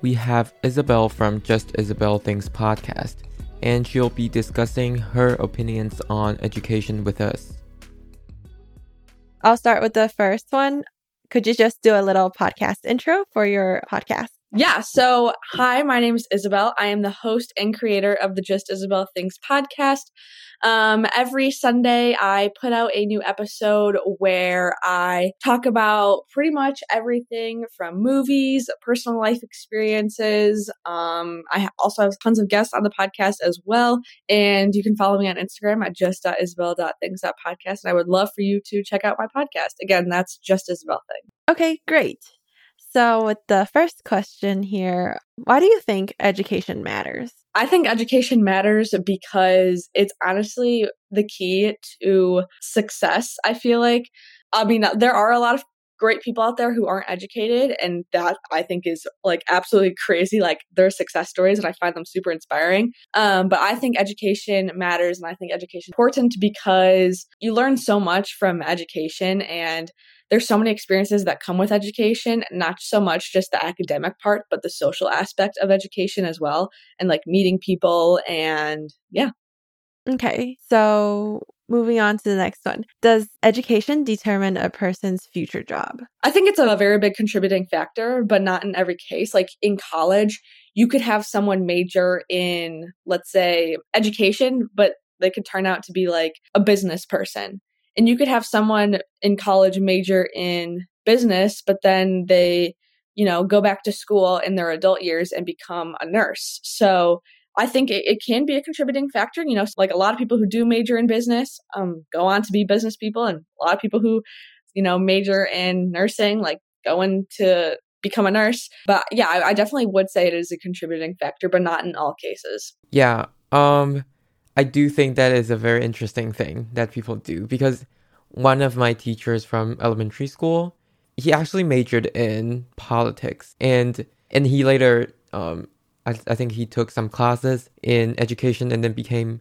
we have Isabel from Just Isabel Things podcast, and she'll be discussing her opinions on education with us. I'll start with the first one. Could you just do a little podcast intro for your podcast? Yeah. So, hi, my name is Isabel. I am the host and creator of the Just Isabel Things podcast. Um, every Sunday, I put out a new episode where I talk about pretty much everything from movies, personal life experiences. Um, I also have tons of guests on the podcast as well. And you can follow me on Instagram at just.isabel.things.podcast. And I would love for you to check out my podcast. Again, that's Just Isabel Thing. Okay, great. So, with the first question here, why do you think education matters? I think education matters because it's honestly the key to success. I feel like, I mean, there are a lot of great people out there who aren't educated, and that I think is like absolutely crazy. Like, their success stories, and I find them super inspiring. Um, but I think education matters, and I think education is important because you learn so much from education and there's so many experiences that come with education, not so much just the academic part, but the social aspect of education as well, and like meeting people and yeah. Okay, so moving on to the next one. Does education determine a person's future job? I think it's a very big contributing factor, but not in every case. Like in college, you could have someone major in, let's say, education, but they could turn out to be like a business person and you could have someone in college major in business but then they you know go back to school in their adult years and become a nurse. So i think it, it can be a contributing factor you know like a lot of people who do major in business um, go on to be business people and a lot of people who you know major in nursing like go into become a nurse. But yeah I, I definitely would say it is a contributing factor but not in all cases. Yeah um I do think that is a very interesting thing that people do because one of my teachers from elementary school, he actually majored in politics and and he later um I, I think he took some classes in education and then became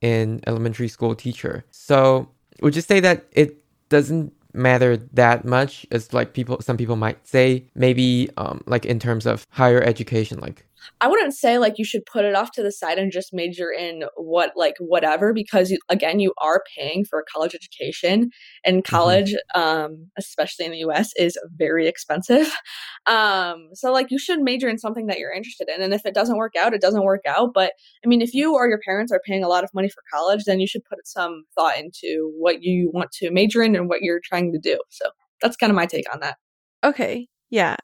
an elementary school teacher. So would you say that it doesn't matter that much as like people some people might say maybe um like in terms of higher education like I wouldn't say like you should put it off to the side and just major in what like whatever because you, again you are paying for a college education and mm-hmm. college mm-hmm. um especially in the US is very expensive. Um so like you should major in something that you're interested in and if it doesn't work out it doesn't work out but I mean if you or your parents are paying a lot of money for college then you should put some thought into what you want to major in and what you're trying to do. So that's kind of my take on that. Okay. Yeah.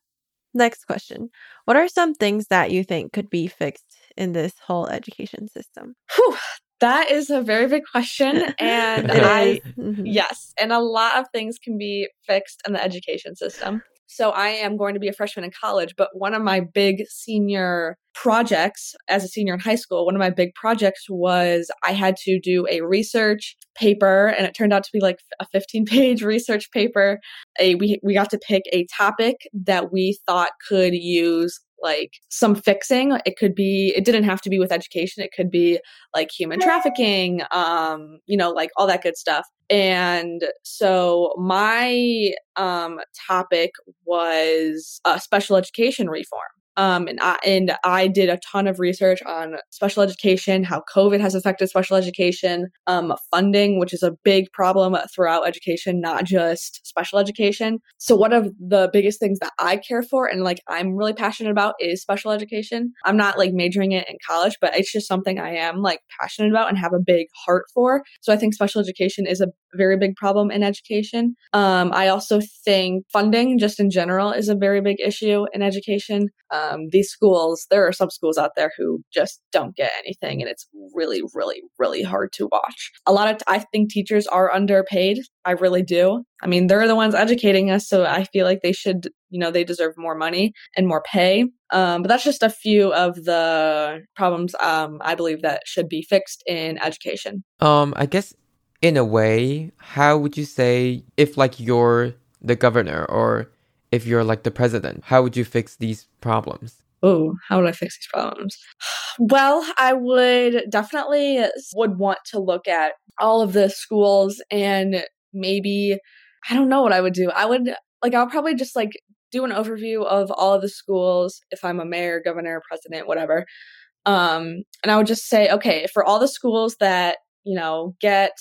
Next question. What are some things that you think could be fixed in this whole education system? Whew, that is a very big question. And I, mm-hmm. yes, and a lot of things can be fixed in the education system. So I am going to be a freshman in college, but one of my big senior projects as a senior in high school, one of my big projects was I had to do a research paper and it turned out to be like a 15 page research paper. A, we, we got to pick a topic that we thought could use like some fixing. It could be it didn't have to be with education. It could be like human trafficking um you know like all that good stuff. And so my um topic was uh, special education reform um, and I and I did a ton of research on special education, how COVID has affected special education, um, funding, which is a big problem throughout education, not just special education. So one of the biggest things that I care for and like I'm really passionate about is special education. I'm not like majoring it in college, but it's just something I am like passionate about and have a big heart for. So I think special education is a very big problem in education. Um, I also think funding, just in general, is a very big issue in education. Um, these schools, there are some schools out there who just don't get anything, and it's really, really, really hard to watch. A lot of, t- I think teachers are underpaid. I really do. I mean, they're the ones educating us, so I feel like they should, you know, they deserve more money and more pay. Um, but that's just a few of the problems um, I believe that should be fixed in education. Um, I guess in a way, how would you say if like you're the governor or if you're like the president, how would you fix these problems? Oh, how would I fix these problems? Well, I would definitely would want to look at all of the schools and maybe I don't know what I would do. I would like I'll probably just like do an overview of all of the schools if I'm a mayor, governor, president, whatever. Um, and I would just say, okay, for all the schools that, you know, get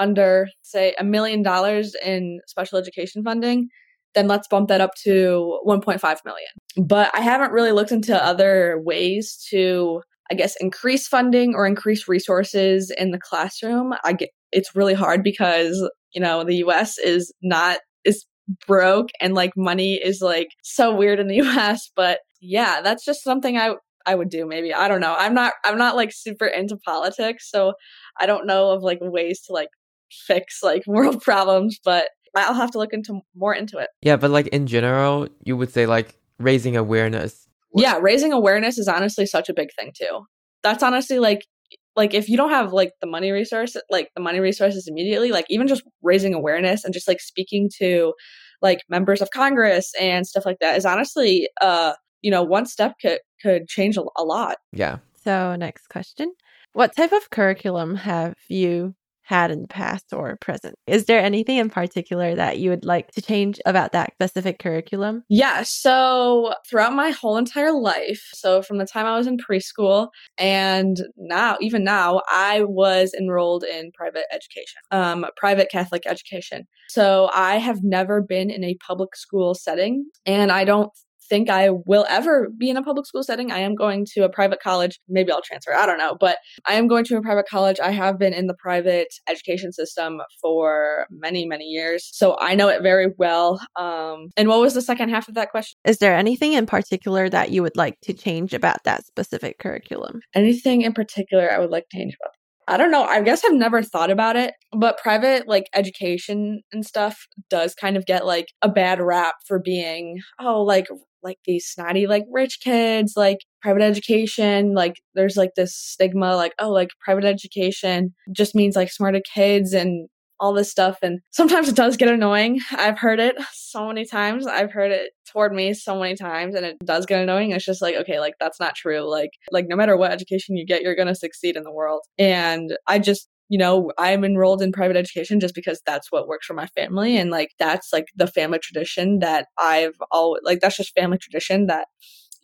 under, say, a million dollars in special education funding, then let's bump that up to 1.5 million. But I haven't really looked into other ways to, I guess, increase funding or increase resources in the classroom. I get it's really hard because, you know, the US is not is broke and like money is like so weird in the US, but yeah, that's just something I I would do maybe. I don't know. I'm not I'm not like super into politics, so I don't know of like ways to like fix like world problems, but I'll have to look into more into it. Yeah, but like in general, you would say like raising awareness. Yeah, raising awareness is honestly such a big thing too. That's honestly like like if you don't have like the money resource like the money resources immediately like even just raising awareness and just like speaking to like members of congress and stuff like that is honestly uh you know one step could could change a, a lot yeah so next question what type of curriculum have you had in the past or present. Is there anything in particular that you would like to change about that specific curriculum? Yeah. So throughout my whole entire life, so from the time I was in preschool and now, even now, I was enrolled in private education, um, private Catholic education. So I have never been in a public school setting and I don't think I will ever be in a public school setting. I am going to a private college. Maybe I'll transfer. I don't know. But I am going to a private college. I have been in the private education system for many, many years. So I know it very well. Um, and what was the second half of that question? Is there anything in particular that you would like to change about that specific curriculum? Anything in particular I would like to change about I don't know. I guess I've never thought about it, but private like education and stuff does kind of get like a bad rap for being, oh, like like these snotty like rich kids like private education like there's like this stigma like oh like private education just means like smarter kids and all this stuff and sometimes it does get annoying. I've heard it so many times. I've heard it toward me so many times and it does get annoying. It's just like okay like that's not true. Like like no matter what education you get you're going to succeed in the world. And i just you know, I'm enrolled in private education just because that's what works for my family. And like, that's like the family tradition that I've always, like, that's just family tradition that,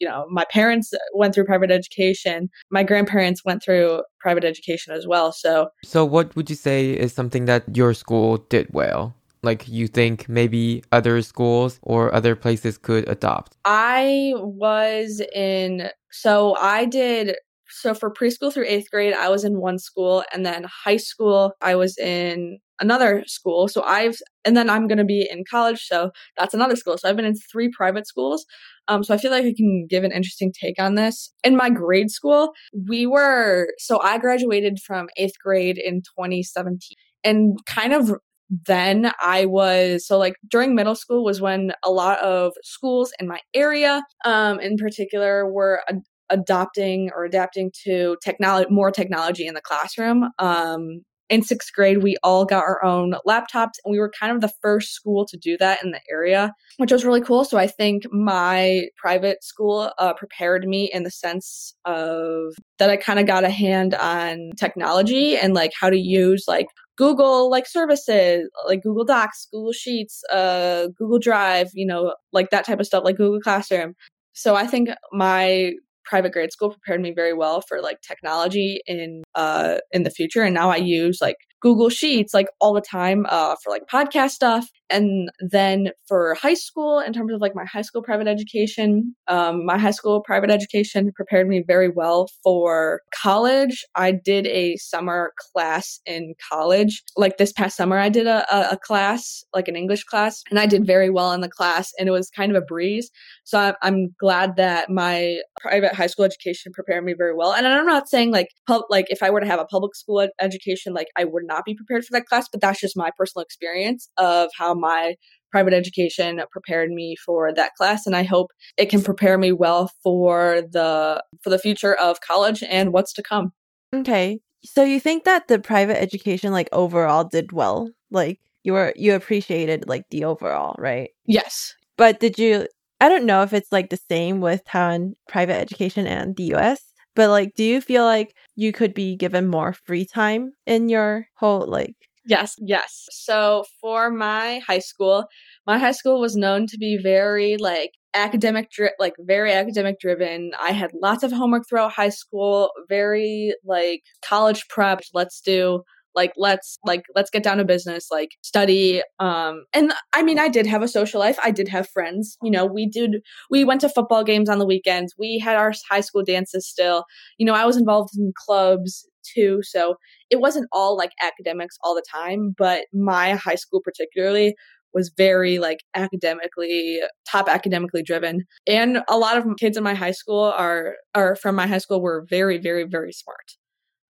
you know, my parents went through private education. My grandparents went through private education as well. So, so what would you say is something that your school did well? like you think maybe other schools or other places could adopt? I was in, so I did so for preschool through eighth grade, I was in one school, and then high school, I was in another school. So I've, and then I'm going to be in college, so that's another school. So I've been in three private schools. Um, so I feel like I can give an interesting take on this. In my grade school, we were, so I graduated from eighth grade in 2017, and kind of then I was so like during middle school was when a lot of schools in my area, um, in particular, were adopting or adapting to technology, more technology in the classroom. Um, in sixth grade, we all got our own laptops, and we were kind of the first school to do that in the area, which was really cool. So I think my private school uh, prepared me in the sense of that I kind of got a hand on technology and like how to use like Google like services, like Google Docs, Google Sheets, uh, Google Drive, you know, like that type of stuff, like Google Classroom. So I think my private grade school prepared me very well for like technology in uh in the future and now i use like google sheets like all the time uh for like podcast stuff. And then for high school in terms of like my high school private education um, my high school private education prepared me very well for college. I did a summer class in college. Like this past summer i did a, a, a class like an english class and i did very well in the class and it was kind of a breeze. So I'm, I'm glad that my private high school education prepared me very well. And i'm not saying like pub, like if i were to have a public school ed- education like i would not be prepared for that class but that's just my personal experience of how my private education prepared me for that class and I hope it can prepare me well for the for the future of college and what's to come. Okay. So you think that the private education like overall did well? Like you were you appreciated like the overall, right? Yes. But did you I don't know if it's like the same with how in private education and the US, but like do you feel like you could be given more free time in your whole like Yes, yes. So for my high school, my high school was known to be very like academic dri- like very academic driven. I had lots of homework throughout high school, very like college prep. Let's do like let's like let's get down to business like study um and i mean i did have a social life i did have friends you know we did we went to football games on the weekends we had our high school dances still you know i was involved in clubs too so it wasn't all like academics all the time but my high school particularly was very like academically top academically driven and a lot of kids in my high school are are from my high school were very very very smart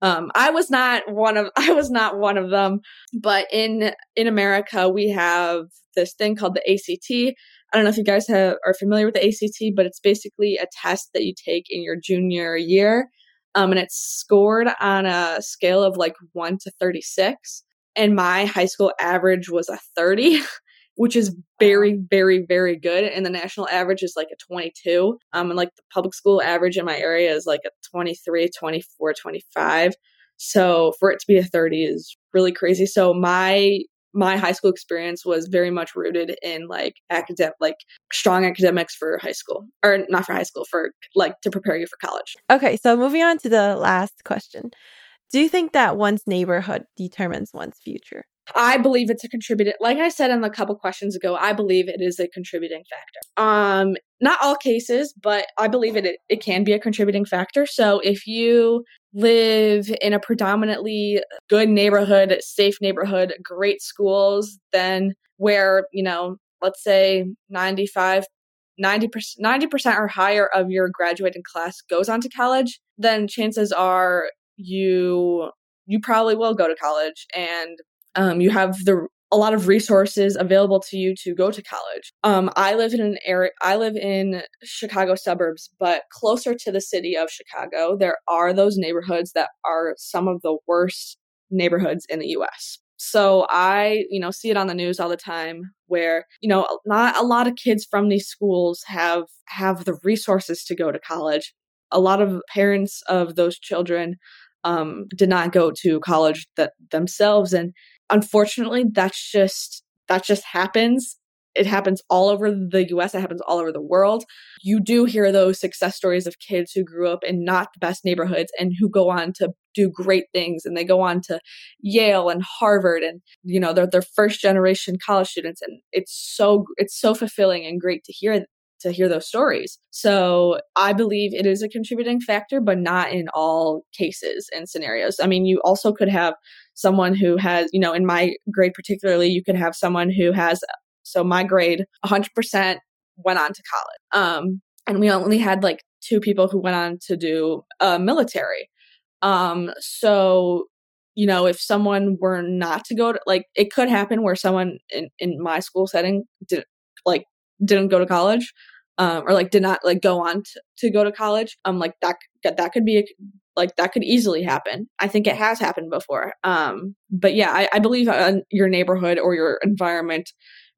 um, I was not one of I was not one of them, but in in America we have this thing called the ACT. I don't know if you guys have, are familiar with the ACT, but it's basically a test that you take in your junior year, um, and it's scored on a scale of like one to thirty six. And my high school average was a thirty. which is very, very, very good. And the national average is like a 22. Um, and like the public school average in my area is like a 23, 24, 25. So for it to be a 30 is really crazy. So my my high school experience was very much rooted in like academic like strong academics for high school or not for high school for like to prepare you for college okay so moving on to the last question do you think that one's neighborhood determines one's future I believe it's a contributing like I said in the couple questions ago, I believe it is a contributing factor. Um not all cases, but I believe it it can be a contributing factor. So if you live in a predominantly good neighborhood, safe neighborhood, great schools, then where, you know, let's say 95 90%, 90% or higher of your graduating class goes on to college, then chances are you you probably will go to college and um, you have the a lot of resources available to you to go to college. Um, I live in an area. I live in Chicago suburbs, but closer to the city of Chicago, there are those neighborhoods that are some of the worst neighborhoods in the U.S. So I, you know, see it on the news all the time where, you know, not a lot of kids from these schools have have the resources to go to college. A lot of parents of those children um, did not go to college that themselves and unfortunately, that's just that just happens. It happens all over the US, it happens all over the world. You do hear those success stories of kids who grew up in not the best neighborhoods and who go on to do great things and they go on to Yale and Harvard and you know they're their first generation college students and it's so it's so fulfilling and great to hear to hear those stories. So I believe it is a contributing factor, but not in all cases and scenarios. I mean, you also could have someone who has, you know, in my grade particularly, you could have someone who has, so my grade 100% went on to college. Um, and we only had like two people who went on to do uh, military. Um, so you know, if someone were not to go to like it could happen where someone in, in my school setting did like didn't go to college um, or like did not like go on to, to go to college um like that that could be a, like that could easily happen. I think it has happened before. Um but yeah i, I believe uh, your neighborhood or your environment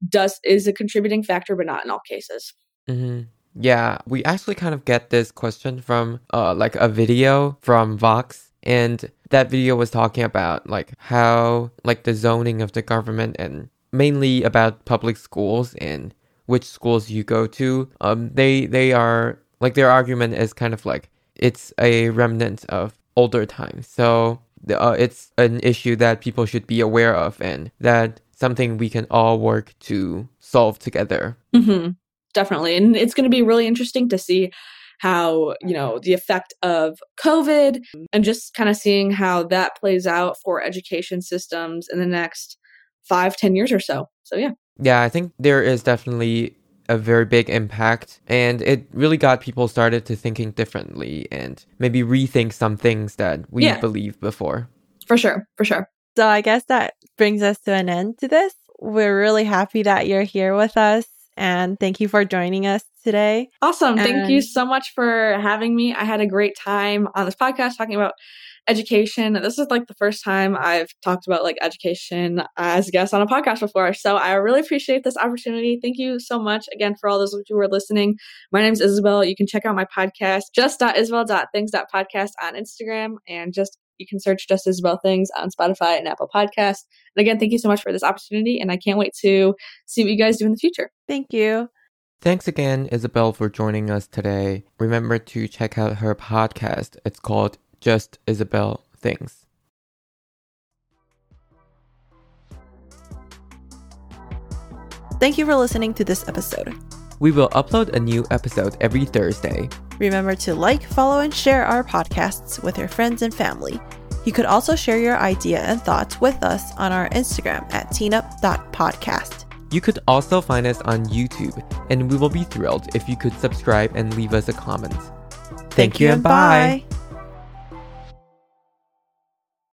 does is a contributing factor but not in all cases. Mm-hmm. yeah we actually kind of get this question from uh like a video from vox and that video was talking about like how like the zoning of the government and mainly about public schools and which schools you go to. Um, they they are like their argument is kind of like it's a remnant of older times. So uh, it's an issue that people should be aware of, and that something we can all work to solve together. Mm-hmm. Definitely, and it's going to be really interesting to see how you know the effect of covid and just kind of seeing how that plays out for education systems in the next five ten years or so so yeah yeah, I think there is definitely a very big impact and it really got people started to thinking differently and maybe rethink some things that we yeah. believed before. For sure, for sure. So I guess that brings us to an end to this. we're really happy that you're here with us. And thank you for joining us today. Awesome. And thank you so much for having me. I had a great time on this podcast talking about education. This is like the first time I've talked about like education as a guest on a podcast before. So I really appreciate this opportunity. Thank you so much again for all those of you who are listening. My name is Isabel. You can check out my podcast, just.isabel.things.podcast on Instagram and just you can search Just Isabel Things on Spotify and Apple Podcasts. And again, thank you so much for this opportunity. And I can't wait to see what you guys do in the future. Thank you. Thanks again, Isabel, for joining us today. Remember to check out her podcast. It's called Just Isabel Things. Thank you for listening to this episode. We will upload a new episode every Thursday. Remember to like, follow, and share our podcasts with your friends and family. You could also share your idea and thoughts with us on our Instagram at teenup.podcast. You could also find us on YouTube, and we will be thrilled if you could subscribe and leave us a comment. Thank, Thank you and bye. bye.